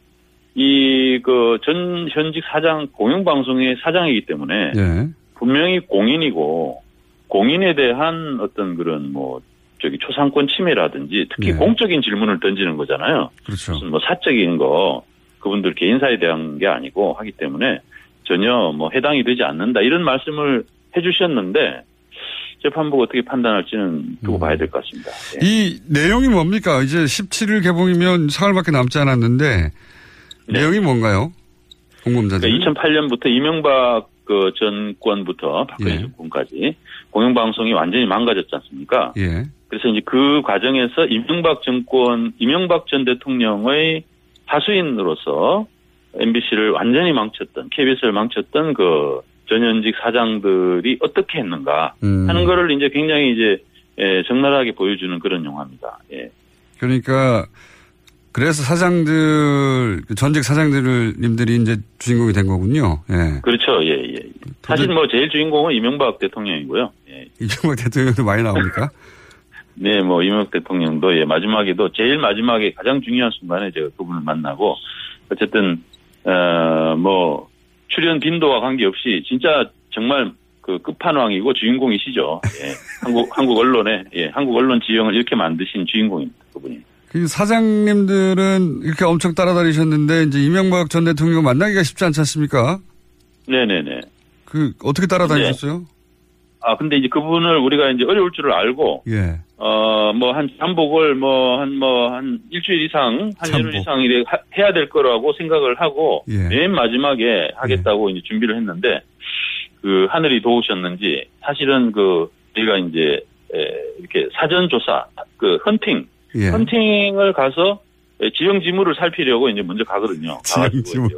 이 그 전 현직 사장 공영방송의 사장이기 때문에 예. 분명히 공인이고 공인에 대한 어떤 그런 뭐 저기 초상권 침해라든지 특히 네. 공적인 질문을 던지는 거잖아요. 그렇죠. 무슨 뭐 사적인 거 그분들 개인사에 대한 게 아니고 하기 때문에 전혀 뭐 해당이 되지 않는다 이런 말씀을 해주셨는데 재판부가 어떻게 판단할지는 두고 봐야 될 것 같습니다. 예. 이 내용이 뭡니까? 이제 17일 개봉이면 사흘밖에 남지 않았는데 내용이 뭔가요? 공범자들. 네. 그러니까 2008년부터 이명박 그 전권부터 박근혜 예. 정권까지 공영방송이 완전히 망가졌지 않습니까? 예. 그래서 이제 그 과정에서 이명박 정권, 이명박 전 대통령의 하수인으로서 MBC를 완전히 망쳤던, KBS를 망쳤던 그 전현직 사장들이 어떻게 했는가 음. 하는 거를 이제 굉장히 이제 예, 적나라하게 보여주는 그런 영화입니다. 예. 그러니까 그래서 사장들 그 전직 사장들님들이 이제 주인공이 된 거군요. 예. 그렇죠. 예, 예. 사실 뭐 제일 주인공은 이명박 대통령이고요. 예. 이명박 대통령도 많이 나옵니까? 네, 뭐 이명박 대통령도 예, 마지막에도 제일 마지막에 가장 중요한 순간에 제가 그분을 만나고 어쨌든 어 뭐 출연 빈도와 관계없이 진짜 정말 그 끝판왕이고 주인공이시죠. 예. 한국 한국 언론에 예, 한국 언론 지형을 이렇게 만드신 주인공입니다. 그분이. 그 사장님들은 이렇게 엄청 따라다니셨는데 이제 이명박 전 대통령 만나기가 쉽지 않지 않습니까? 네, 네, 네. 그 어떻게 따라다니셨어요? 아, 근데 이제 그분을 우리가 이제 어려울 줄을 알고, 예. 어, 뭐, 한, 잠복을 뭐, 한, 뭐, 한 일주일 이상, 한 잠복. 일주일 이상 이래 하- 해야 될 거라고 생각을 하고, 예. 맨 마지막에 하겠다고 이제 준비를 했는데, 그, 하늘이 도우셨는지, 사실은 그, 저희가 이제, 에, 이렇게 사전조사, 그, 헌팅, 예. 헌팅을 가서, 에, 지형 지물을 살피려고 이제 먼저 가거든요. 가가지고 지물.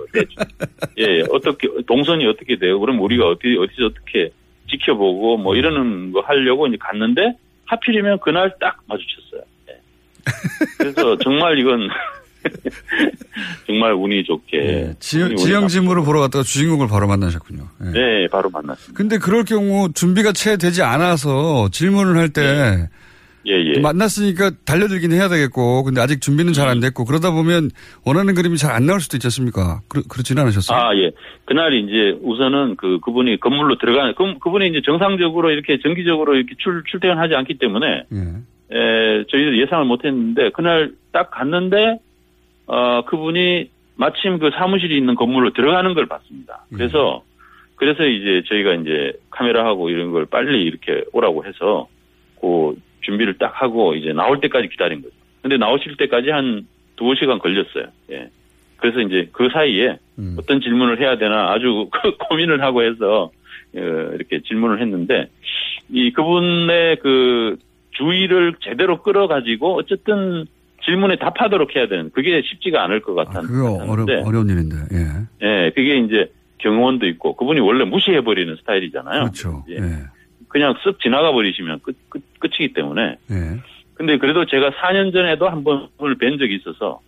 예, 예, 어떻게, 동선이 어떻게 돼요? 그럼 우리가 어디, 어디서 어떻게 지켜보고 뭐 이러는 거 하려고 이제 갔는데 하필이면 그날 딱 마주쳤어요. 예. 그래서 정말 이건 정말 운이 좋게. 예. 지, 운이 지형 지물을 보러 갔다가 주인공을 바로 만나셨군요. 예. 네, 바로 만났습니다. 근데 그럴 경우 준비가 채 되지 않아서 질문을 할때 예, 예. 만났으니까 달려들긴 해야 되겠고 근데 아직 준비는 잘 음. 안 됐고 그러다 보면 원하는 그림이 잘 안 나올 수도 있지 않습니까? 그렇, 그렇지는 않으셨어요? 아, 예. 그날 이제 우선은 그, 그분이 건물로 들어가는, 그, 그분이 이제 정상적으로 이렇게 정기적으로 이렇게 출, 출퇴근하지 않기 때문에, 예. 에, 저희도 예상을 못 했는데, 그날 딱 갔는데, 어, 그분이 마침 그 사무실이 있는 건물로 들어가는 걸 봤습니다. 그래서, 그래서 이제 저희가 이제 카메라하고 이런 걸 빨리 이렇게 오라고 해서, 그 준비를 딱 하고 이제 나올 때까지 기다린 거죠. 근데 나오실 때까지 한 두어 시간 걸렸어요. 예. 그래서 이제 그 사이에 음. 어떤 질문을 해야 되나 아주 고민을 하고 해서 어, 이렇게 질문을 했는데 이 그분의 그 주의를 제대로 끌어가지고 어쨌든 질문에 답하도록 해야 되는 그게 쉽지가 않을 것 같은. 그거 어려, 같았는데, 어려운 일인데, 예. 예, 그게 이제 경호원도 있고 그분이 원래 무시해버리는 스타일이잖아요. 그렇죠. 예. 예. 그냥 쓱 지나가 버리시면 끝, 끝, 끝이기 때문에. 예. 근데 그래도 제가 4년 전에도 한 번을 뵌 적이 있어서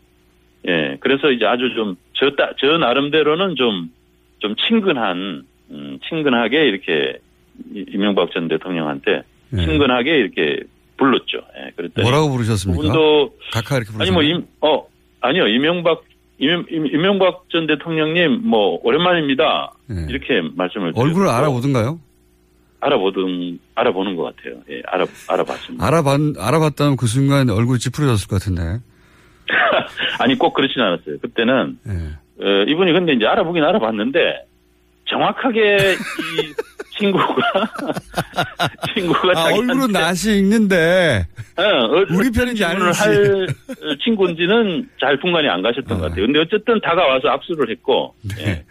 예, 그래서 이제 아주 좀, 저, 따- 저 나름대로는 좀, 좀 친근한, 음, 친근하게 이렇게 이- 이명박 전 대통령한테 예. 친근하게 이렇게 불렀죠. 예, 그랬더니. 뭐라고 부르셨습니까? 그분도 각하 이렇게 아니 부르셨나요? 뭐 임, 어 아니요 이명박 이명, 임- 이명박 전 대통령님 뭐 오랜만입니다 이렇게 말씀을 예. 얼굴을 드렸고 알아보던가요? 알아보든 알아보는 것 같아요 예 알아 알아봤습니다 알아봤, 알아봤다면 그 순간 얼굴이 찌푸려졌을 것 같은데. 아니 꼭 그렇진 않았어요 그때는 예. 어, 이분이 근데 이제 알아보긴 알아봤는데 정확하게 이 친구가 친구가 아, 얼굴은 낯이 익는데. 어, 어, 우리 편인지 아닌지. 할 어, 친구인지는 잘 분간이 안 가셨던 것 같아요. 근데 어쨌든 다가와서 압수를 했고, 네. 예,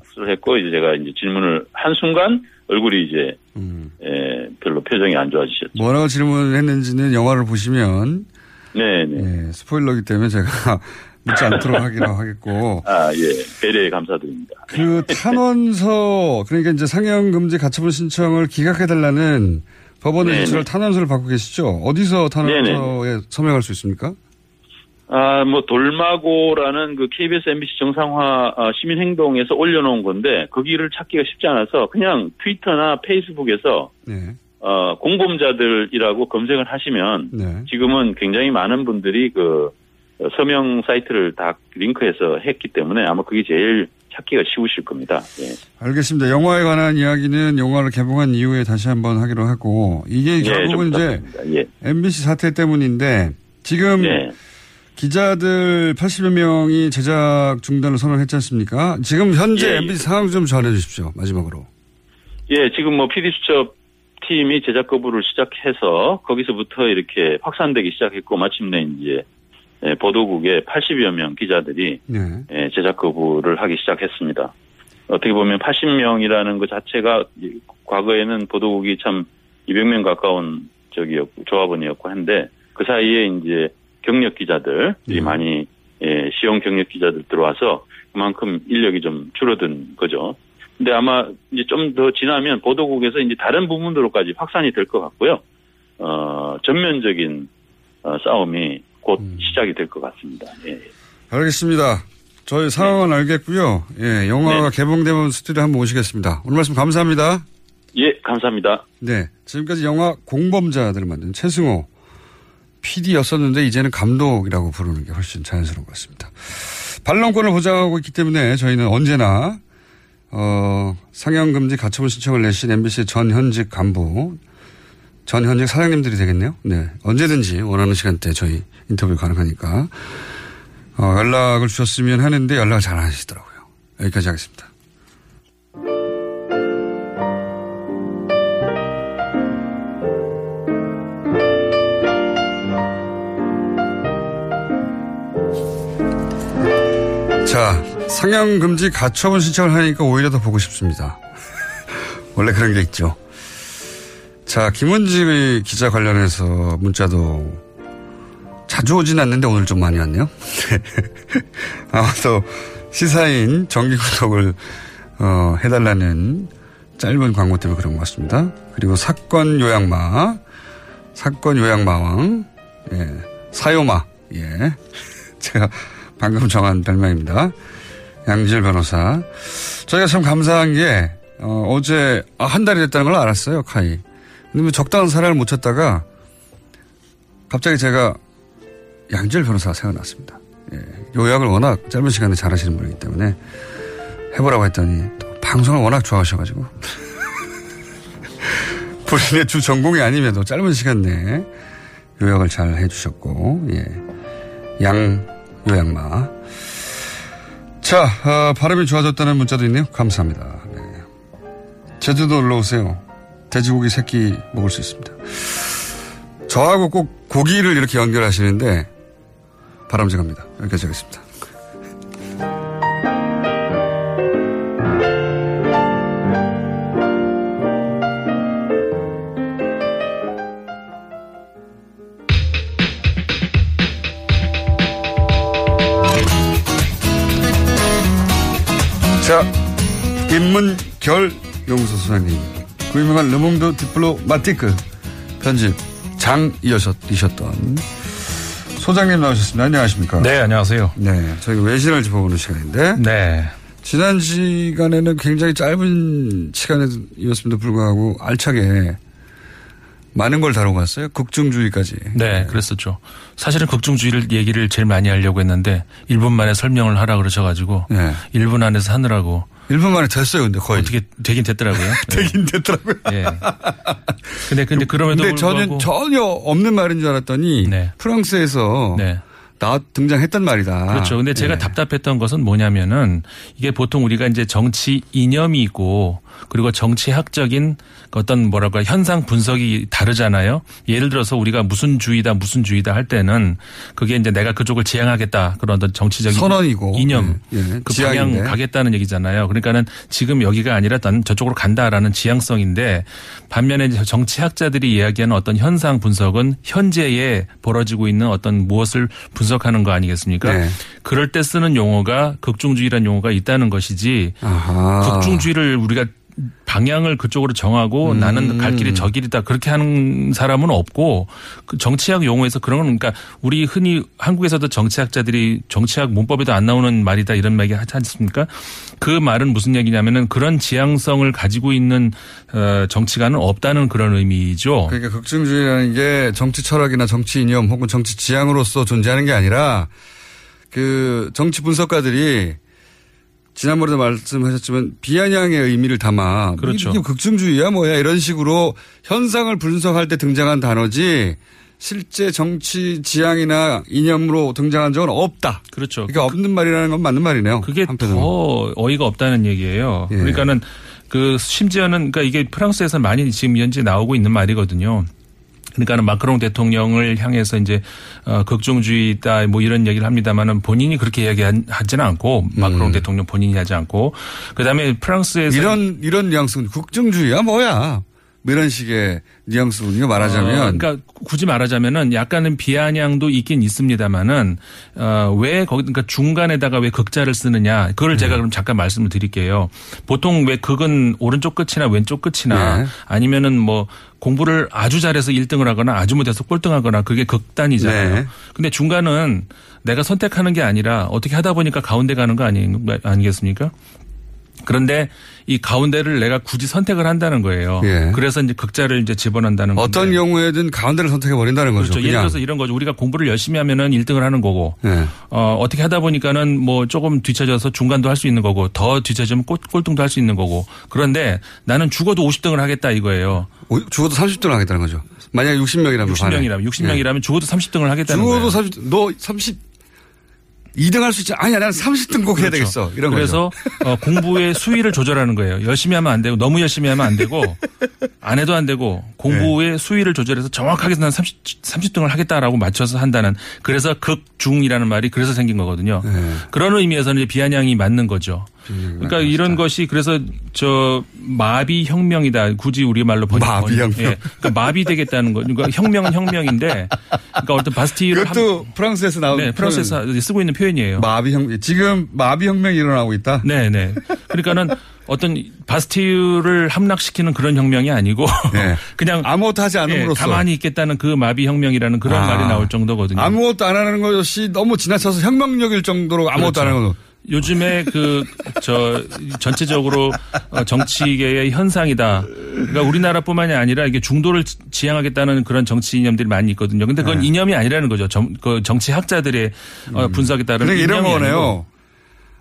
압수를 했고 이제 제가 이제 질문을 한 순간 얼굴이 이제 음. 예, 별로 표정이 안 좋아지셨죠. 뭐라고 질문을 했는지는 영화를 보시면 네, 네. 예, 스포일러기 때문에 제가 묻지 않도록 하기로 하겠고 아, 예, 배려에 감사드립니다. 그 탄원서 그러니까 이제 상영 금지 가처분 신청을 기각해 달라는 법원에 네네. 제출할 탄원서를 받고 계시죠? 어디서 탄원서에 서명할 수 있습니까? 아, 뭐 돌마고라는 그 KBS MBC 정상화 아, 시민행동에서 올려놓은 건데 거기를 찾기가 쉽지 않아서 그냥 트위터나 페이스북에서 네. 어, 공범자들이라고 검색을 하시면 네. 지금은 굉장히 많은 분들이 그 어, 서명 사이트를 다 링크해서 했기 때문에 아마 그게 제일 찾기가 쉬우실 겁니다. 예. 알겠습니다. 영화에 관한 이야기는 영화를 개봉한 이후에 다시 한번 하기로 하고 이게 예, 결국은 좀 이제. 예. MBC 사태 때문인데 지금 네. 기자들 80여 명이 제작 중단을 선언했지 않습니까? 지금 현재 예, 예. MBC 상황 좀 전해 주십시오. 마지막으로. 예, 지금 뭐 PD 수첩 팀이 제작 거부를 시작해서 거기서부터 이렇게 확산되기 시작했고 마침내 이제 예, 보도국의 80여 명 기자들이 네. 예, 제작 거부를 하기 시작했습니다. 어떻게 보면 80명이라는 것 자체가 이- 과거에는 보도국이 참 200명 가까운 저기였고 조합원이었고 한데 그 사이에 이제 경력 기자들이 많이 예, 시용 경력 기자들 들어와서 그만큼 인력이 좀 줄어든 거죠. 근데 아마 이제 좀 더 지나면 보도국에서 이제 다른 부문으로까지 확산이 될 것 같고요. 어, 전면적인 어, 싸움이 곧 시작이 될 것 같습니다. 예. 알겠습니다. 저희 상황은 알겠고요. 예, 영화가 개봉되면 스튜디오 한번 오시겠습니다. 오늘 말씀 감사합니다. 예, 감사합니다. 네. 지금까지 영화 공범자들을 만든 최승호 PD였었는데 이제는 감독이라고 부르는 게 훨씬 자연스러운 것 같습니다. 반론권을 보장하고 있기 때문에 저희는 언제나 어, 상영금지 가처분 신청을 내신 MBC 전 현직 간부, 전 현직 사장님들이 되겠네요. 네. 언제든지 원하는 시간대 저희 인터뷰 가능하니까 어, 연락을 주셨으면 하는데 연락을 잘안 하시더라고요. 여기까지 하겠습니다. 자, 상영금지 가처분 신청을 하니까 오히려 더 보고 싶습니다. 원래 그런 게 있죠. 자, 김원지 기자 관련해서 문자도 자주 오진 않는데 오늘 좀 많이 왔네요. 아마도 시사인 정기 구독을 어, 해달라는 짧은 광고 때문에 그런 것 같습니다. 그리고 사건 요양마, 사건 요양마왕, 예, 사요마, 예. 제가 방금 정한 별명입니다. 양질 변호사. 저희가 참 감사한 게, 어, 제 아, 한 달이 됐다는 걸 알았어요, 카이. 근데 뭐 적당한 사람을 못 찾다가, 갑자기 제가 양질 변호사가 생각났습니다. 예, 요약을 워낙 짧은 시간에 잘 하시는 분이기 때문에 해보라고 했더니 또 방송을 워낙 좋아하셔가지고. 본인의 주 전공이 아님에도 짧은 시간 내에 요약을 잘 해주셨고, 예. 양 요양마. 자, 어, 발음이 좋아졌다는 문자도 있네요. 감사합니다. 네. 제주도 놀러 오세요. 돼지고기 새끼 먹을 수 있습니다. 저하고 꼭 고기를 이렇게 연결하시는데 바람직합니다. 여기까지 하겠습니다. 결 용서 소장님. 그 유명한 르몽드 디플로 마티크 편집 장이셨던 소장님 나오셨습니다. 안녕하십니까? 네, 안녕하세요. 네, 저희가 외신을 짚어보는 시간인데. 네. 지난 시간에는 굉장히 짧은 시간이었음에도 불구하고 알차게 많은 걸 다루고 갔어요. 극중주의까지. 네, 그랬었죠. 사실은 극중주의를 얘기를 제일 많이 하려고 했는데 1분 만에 설명을 하라 그러셔가지고 네. 1분 안에서 하느라고 1분 만에 됐어요, 근데 거의. 어떻게 되긴 됐더라고요. 되긴 됐더라고요. 예. 근데 근데 그럼에도 근데 저는 전혀 없는 말인 줄 알았더니 프랑스에서 나 등장했단 말이다. 그렇죠. 근데 제가 예. 답답했던 것은 뭐냐면은 이게 보통 우리가 이제 정치 이념이 있고 그리고 정치학적인 어떤 뭐랄까 현상 분석이 다르잖아요. 예를 들어서 우리가 무슨 주의다 무슨 주의다 할 때는 그게 이제 내가 그쪽을 지향하겠다 그런 어떤 정치적인 선언이고. 이념 예, 예. 그 지향인데. 방향 가겠다는 얘기잖아요. 그러니까는 지금 여기가 아니라 난 저쪽으로 간다라는 지향성인데 반면에 정치학자들이 이야기하는 어떤 현상 분석은 현재에 벌어지고 있는 어떤 무엇을 분석하는 거 아니겠습니까? 네. 그럴 때 쓰는 용어가 극중주의라는 용어가 있다는 것이지 아하. 극중주의를 우리가 방향을 그쪽으로 정하고 음. 나는 갈 길이 저 길이다 그렇게 하는 사람은 없고 그 정치학 용어에서 그런 건 그러니까 우리 흔히 한국에서도 정치학자들이 정치학 문법에도 안 나오는 말이다 이런 얘기 하지 않습니까? 그 말은 무슨 얘기냐면은 그런 지향성을 가지고 있는 어, 정치가는 없다는 그런 의미죠. 그러니까 극중주의라는 게 정치 철학이나 정치 이념 혹은 정치 지향으로서 존재하는 게 아니라 그 정치 분석가들이 지난번에도 말씀하셨지만 비아냥의 의미를 담아 그렇죠. 이게 극중주의야 뭐야 이런 식으로 현상을 분석할 때 등장한 단어지 실제 정치 지향이나 이념으로 등장한 적은 없다. 그렇죠. 그러니까 없는 말이라는 건 맞는 말이네요. 그게 한편으로. 더 어이가 없다는 얘기예요. 예. 그러니까는 그 심지어는 그러니까 이게 프랑스에서 많이 지금 현재 나오고 있는 말이거든요. 그러니까는 마크롱 대통령을 향해서 이제 어 극중주의다 뭐 이런 얘기를 합니다만은 본인이 그렇게 이야기하지는 않고 마크롱 대통령 본인이 하지 않고 그다음에 프랑스에서 음. 이런 이런 뉘앙스는 극중주의야 뭐야 뭐 이런 식의 뉘앙스군요 말하자면 어, 그러니까 굳이 말하자면은 약간은 비아냥도 있긴 있습니다만은 어, 왜 거기 그러니까 중간에다가 왜 극자를 쓰느냐 그걸 네. 제가 그럼 잠깐 말씀을 드릴게요. 보통 왜 극은 오른쪽 끝이나 왼쪽 끝이나 네. 아니면은 뭐 공부를 아주 잘해서 1등을 하거나 아주 못해서 꼴등하거나 그게 극단이잖아요. 네. 근데 중간은 내가 선택하는 게 아니라 어떻게 하다 보니까 가운데 가는 거 아니, 아니겠습니까? 그런데 이 가운데를 내가 굳이 선택을 한다는 거예요. 예. 그래서 이제 극자를 이제 집어넣는다는 건데. 어떤 경우에든 가운데를 선택해 버린다는 거죠. 그렇죠. 예를. 들어서 이런 거죠. 우리가 공부를 열심히 하면은 1등을 하는 거고, 네. 어, 어떻게 하다 보니까는 뭐 조금 뒤쳐져서 중간도 할 수 있는 거고, 더 뒤쳐지면 꼴, 꼴등도 할 수 있는 거고. 그런데 나는 죽어도 50등을 하겠다 이거예요. 오, 죽어도 30등 하겠다는 거죠. 만약에 60명이라면 60명이라면, 60명이라면 죽어도 30등을 하겠다는 죽어도 거예요. 30, 너 30, 2등 할 수 있지. 아니야, 나는 30등 꼭 해야 되겠어. 이런 그래서. 어, 공부의 수위를 조절하는 거예요. 열심히 하면 안 되고 너무 열심히 하면 안 되고 안 해도 안 되고 공부의 네. 수위를 조절해서 정확하게 난 30, 30등을 하겠다라고 맞춰서 한다는 그래서 극중이라는 말이 그래서 생긴 거거든요. 네. 그런 의미에서는 비아냥이 맞는 거죠. 그러니까 이런 것이 그래서 저 마비 혁명이다. 굳이 우리 말로 번역. 마비 혁명. 예. 그러니까 마비 되겠다는 거. 그러니까 혁명은 혁명인데 그러니까 어떤 바스티유를 그것도 프랑스에서 나온 네, 프랑스에서 쓰고 있는 표현이에요. 마비 혁명. 지금 마비 혁명이 일어나고 있다. 네, 네. 그러니까는 어떤 바스티유를 함락시키는 그런 혁명이 아니고 네. 그냥 아무것도 하지 않음으로써 예, 가만히 있겠다는 그 마비 혁명이라는 그런 아. 말이 나올 정도거든요. 아무것도 안 하는 것이 너무 지나쳐서 혁명력일 정도로 아무것도 안 하는 거. 요즘에 그 저 전체적으로 어, 정치계의 현상이다. 그러니까 우리나라뿐만이 아니라 이게 중도를 지- 지향하겠다는 그런 정치 이념들이 많이 있거든요. 근데 그건 네. 이념이 아니라는 거죠. 정, 그 정치학자들의 어, 분석에 따른 그러니까 이런 거네요.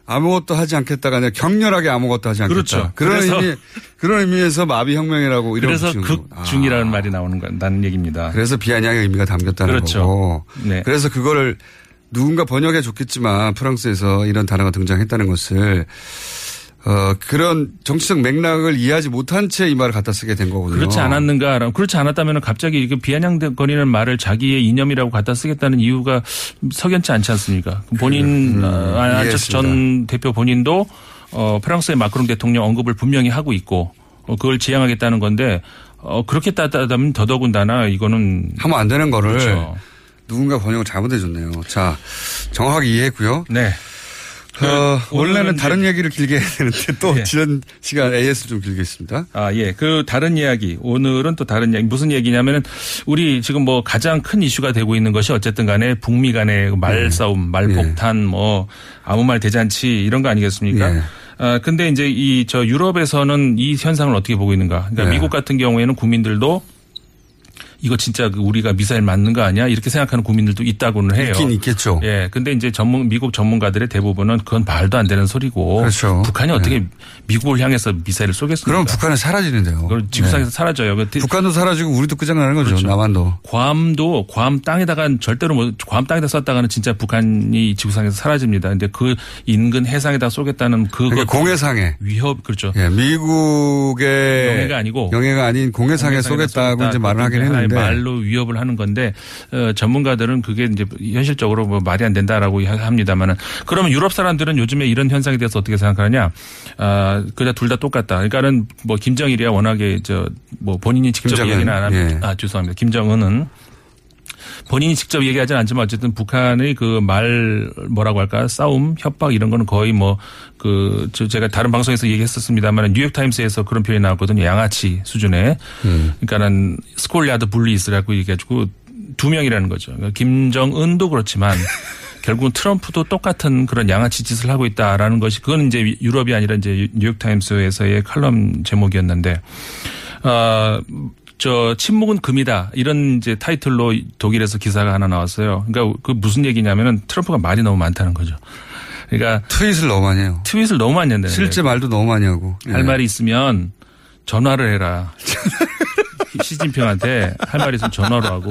아무것도 하지 않겠다가 아니라 격렬하게 아무것도 하지 않겠다. 그렇죠. 그런 의미, 그런 의미에서 마비 혁명이라고 이런 그래서 거고. 아. 극중이라는 말이 나오는 다는 얘기입니다. 그래서 비아냥의 의미가 담겼다는 그렇죠. 거고. 네. 그래서 그거를 누군가 번역해 줬겠지만 프랑스에서 이런 단어가 등장했다는 것을 어 그런 정치적 맥락을 이해하지 못한 채 이 말을 갖다 쓰게 된 거거든요. 그렇지 않았는가? 그렇지 않았다면 갑자기 이렇게 비아냥거리는 말을 자기의 이념이라고 갖다 쓰겠다는 이유가 석연치 않지 않습니까? 본인 음, 어, 안철수 전 대표 본인도 어, 프랑스의 마크롱 대통령 언급을 분명히 하고 있고 어, 그걸 지향하겠다는 건데 어, 그렇게 따다면 더더군다나 이거는 하면 안 되는 거를 그렇죠. 누군가 번역을 잘못해 줬네요. 자, 정확하게 이해했고요. 네. 어, 그 원래는 다른 얘기를 길게 해야 되는데 또 예. 지난 시간 AS 좀 길게 했습니다. 아, 예. 그 다른 이야기. 오늘은 또 다른 이야기. 무슨 얘기냐면은 우리 지금 뭐 가장 큰 이슈가 되고 있는 것이 어쨌든 간에 북미 간의 그 말싸움, 말폭탄, 뭐 아무 말 대잔치 이런 거 아니겠습니까? 예. 아, 근데 이제 이 저 유럽에서는 이 현상을 어떻게 보고 있는가? 그러니까 예. 미국 같은 경우에는 국민들도 이거 진짜 그 우리가 미사일 맞는 거 아니야? 이렇게 생각하는 국민들도 있다고는 해요. 있긴 있겠죠. 예. 근데 이제 전문 미국 전문가들의 대부분은 그건 말도 안 되는 소리고 그렇죠. 북한이 어떻게 미국을 향해서 미사일을 쏘겠습니까? 그럼 북한은 사라지는데요. 그걸 지구상에서 네. 사라져요. 그 북한도 사라지고 우리도 끝장나는 거죠. 그렇죠. 남한도. 괌도 괌 땅에다가 절대로 뭐 괌 땅에다 쐈다가는 진짜 북한이 지구상에서 사라집니다. 근데 그 인근 해상에다 쏘겠다는 그거 그러니까 공해상에 위협 그렇죠. 예, 미국의 영해가 아니고 영해가 아닌 공해상에 쏘겠다고 이제 말을 하긴 하나의 했는데 말로 위협을 하는 건데 어, 전문가들은 그게 이제 현실적으로 뭐 말이 안 된다라고 하- 합니다만은 그러면 유럽 사람들은 요즘에 이런 현상에 대해서 어떻게 생각하느냐? 아, 그냥 둘 다 똑같다. 그러니까는 뭐 김정일이야 워낙에 저 뭐 본인이 직접 김정은, 얘기는 안 합니다. 예. 아 죄송합니다. 김정은은 본인이 직접 얘기하지는 않지만 어쨌든 북한의 그 말 뭐라고 할까 싸움 협박 이런 거는 거의 뭐 그 제가 다른 방송에서 얘기했었습니다만 뉴욕 타임스에서 그런 표현이 나왔거든요. 양아치 수준의. 음. 그러니까는 schoolyard bullies라고 얘기해가지고 두 명이라는 거죠. 그러니까 김정은도 그렇지만 결국은 트럼프도 똑같은 그런 양아치 짓을 하고 있다라는 것이 그건 이제 유럽이 아니라 이제 뉴욕 타임스에서의 칼럼 제목이었는데 어, 저 침묵은 금이다 이런 이제 타이틀로 독일에서 기사가 하나 나왔어요. 그러니까 그 무슨 얘기냐면은 트럼프가 말이 너무 많다는 거죠. 그러니까 트윗을 너무 많이 해요. 트윗을 너무 많이 한다는 실제. 말도 너무 많이 하고. 할 예. 말이 있으면 전화를 해라. 시진핑한테 할 말이 있으면 전화로 하고.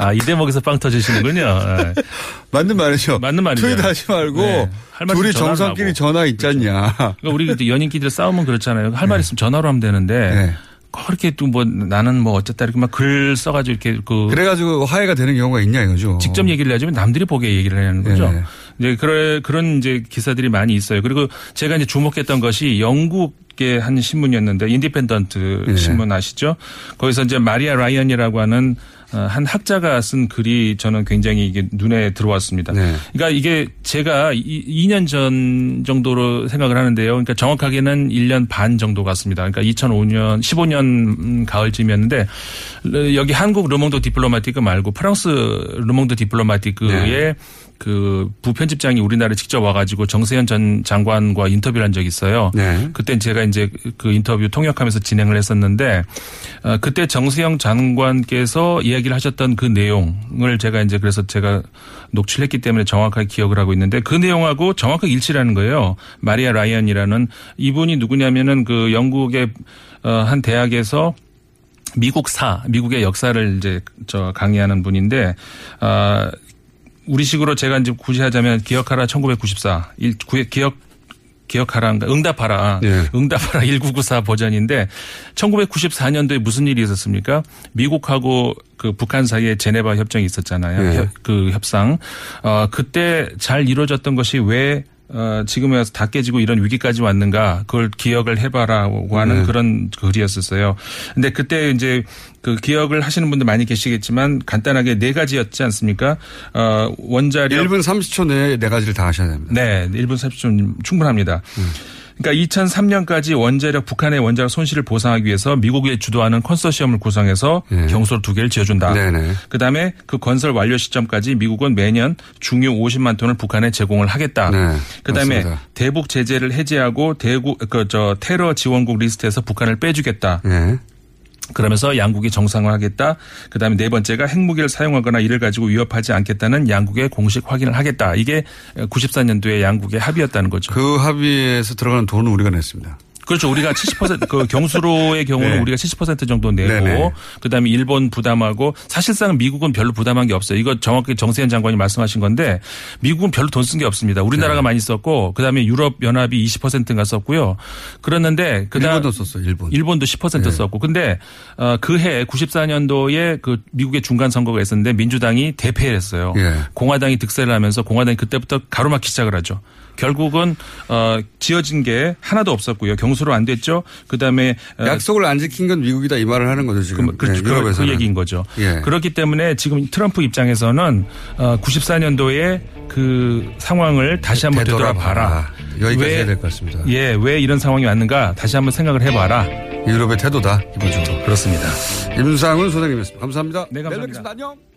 아, 이 대목에서 빵 터지시는군요. 예. 맞는 말이죠. 맞는 말이죠. 트윗 하지 말고 네. 둘이 정상끼리. 전화 있잖냐. 그러니까 우리 그때 연인끼리 싸우면 그렇잖아요. 할말 있으면 전화로 하면 되는데 네. 그렇게 또 뭐 나는 뭐 어쨌다 이렇게 막 글 써가지고 이렇게 그 그래가지고 화해가 되는 경우가 있냐 이거죠. 직접 얘기를 해야지만 남들이 보게 얘기를 하는 거죠. 네. 이제 그런 그런 이제 기사들이 많이 있어요. 그리고 제가 이제 주목했던 것이 영국의 한 신문이었는데 인디펜던트 네. 신문 아시죠? 거기서 이제 마리아 라이언이라고 하는 어, 한 학자가 쓴 글이 저는 굉장히 이게 눈에 들어왔습니다. 네. 그러니까 이게 제가 이, 2년 전 정도로 생각을 하는데요. 그러니까 정확하게는 1년 반 정도 같습니다. 그러니까 2005년, 15년 가을쯤이었는데 여기 한국 르몽드 디플로마티크 말고 프랑스 르몽드 디플로마티크의 네. 그 부편집장이 우리나라에 직접 와가지고 정세현 전 장관과 인터뷰를 한 적이 있어요. 네. 그때 제가 이제 그 인터뷰 통역하면서 진행을 했었는데 어, 그때 정세현 장관께서 이야기를 하셨던 그 내용을 제가 이제 그래서 제가 녹취를 했기 때문에 정확하게 기억을 하고 있는데 그 내용하고 정확하게 일치라는 거예요. 마리아 라이언이라는 이분이 누구냐면은 그 영국의 어, 한 대학에서 미국사, 미국의 역사를 이제 저 강의하는 분인데 아 우리식으로 제가 이제 굳이 하자면 기억하라 1994 일, 구- 기억 기억하라 응답하라 예. 응답하라 1994 버전인데 1994년도에 무슨 일이 있었습니까? 미국하고 그 북한 사이에 제네바 협정이 있었잖아요. 예. 협- 그 협상. 어 그때 잘 이루어졌던 것이 왜 어, 지금에 와서 다 깨지고 이런 위기까지 왔는가 그걸 기억을 해봐라고 하는 네. 그런 글이었었어요. 근데 그때 이제 그 기억을 하시는 분들 많이 계시겠지만 간단하게 네 가지였지 않습니까? 어, 원자력 1분 30초 내에 네 가지를 다 하셔야 됩니다. 네, 1분 30초 충분합니다. 그러니까 2003년까지 원자력 북한의 원자력 손실을 보상하기 위해서 미국이 주도하는 컨소시엄을 구성해서 경수로 두 개를 지어준다. 예. 네네. 그다음에 그 건설 완료 시점까지 미국은 매년 중유 50만 톤을 북한에 제공을 하겠다. 네, 그다음에 맞습니다. 대북 제재를 해제하고 대구 그 저 테러 지원국 리스트에서 북한을 빼주겠다. 네. 그러면서 양국이 정상화하겠다. 그다음에 네 번째가 핵무기를 사용하거나 이를 가지고 위협하지 않겠다는 양국의 공식 확인을 하겠다. 이게 94년도에 양국의 합의였다는 거죠. 그 합의에서 들어가는 돈은 우리가 냈습니다. 그렇죠. 우리가 70%그 경수로의 경우는 네. 우리가 70% 정도 내고 네네. 그다음에 일본 부담하고 사실상 미국은 별로 부담한 게 없어요. 이거 정확히 정세현 장관이 말씀하신 건데 미국은 별로 돈 쓴 게 없습니다. 우리나라가 네. 많이 썼고 그다음에 유럽 연합이 20%인가 썼고요. 그랬는데 그다음 일본도 썼어요. 일본. 일본도 10% 네. 썼고 근데 어, 그해 94년도에 그 미국의 중간 선거가 있었는데 민주당이 대패했어요. 예. 공화당이 득세를 하면서 공화당이 그때부터 가로막기 시작을 하죠. 결국은 어 지어진 게 하나도 없었고요. 경수로 안 됐죠. 그다음에 어, 약속을 안 지킨 건 미국이다 이 말을 하는 거죠 지금. 그, 네, 그, 유럽에서는. 그 얘기인 거죠. 예. 그렇기 때문에 지금 트럼프 입장에서는 어, 94년도에 그 상황을 다시 한번 되돌아봐라. 여기까지 왜- 해야 될 것 같습니다. 예, 왜 이런 상황이 왔는가 다시 한번 생각을 해봐라. 유럽의 태도다 기본적으로. 그렇습니다. 임상훈 소장님이었습니다. 감사합니다. 네, 감사합니다. 뵙겠습니다. 안녕.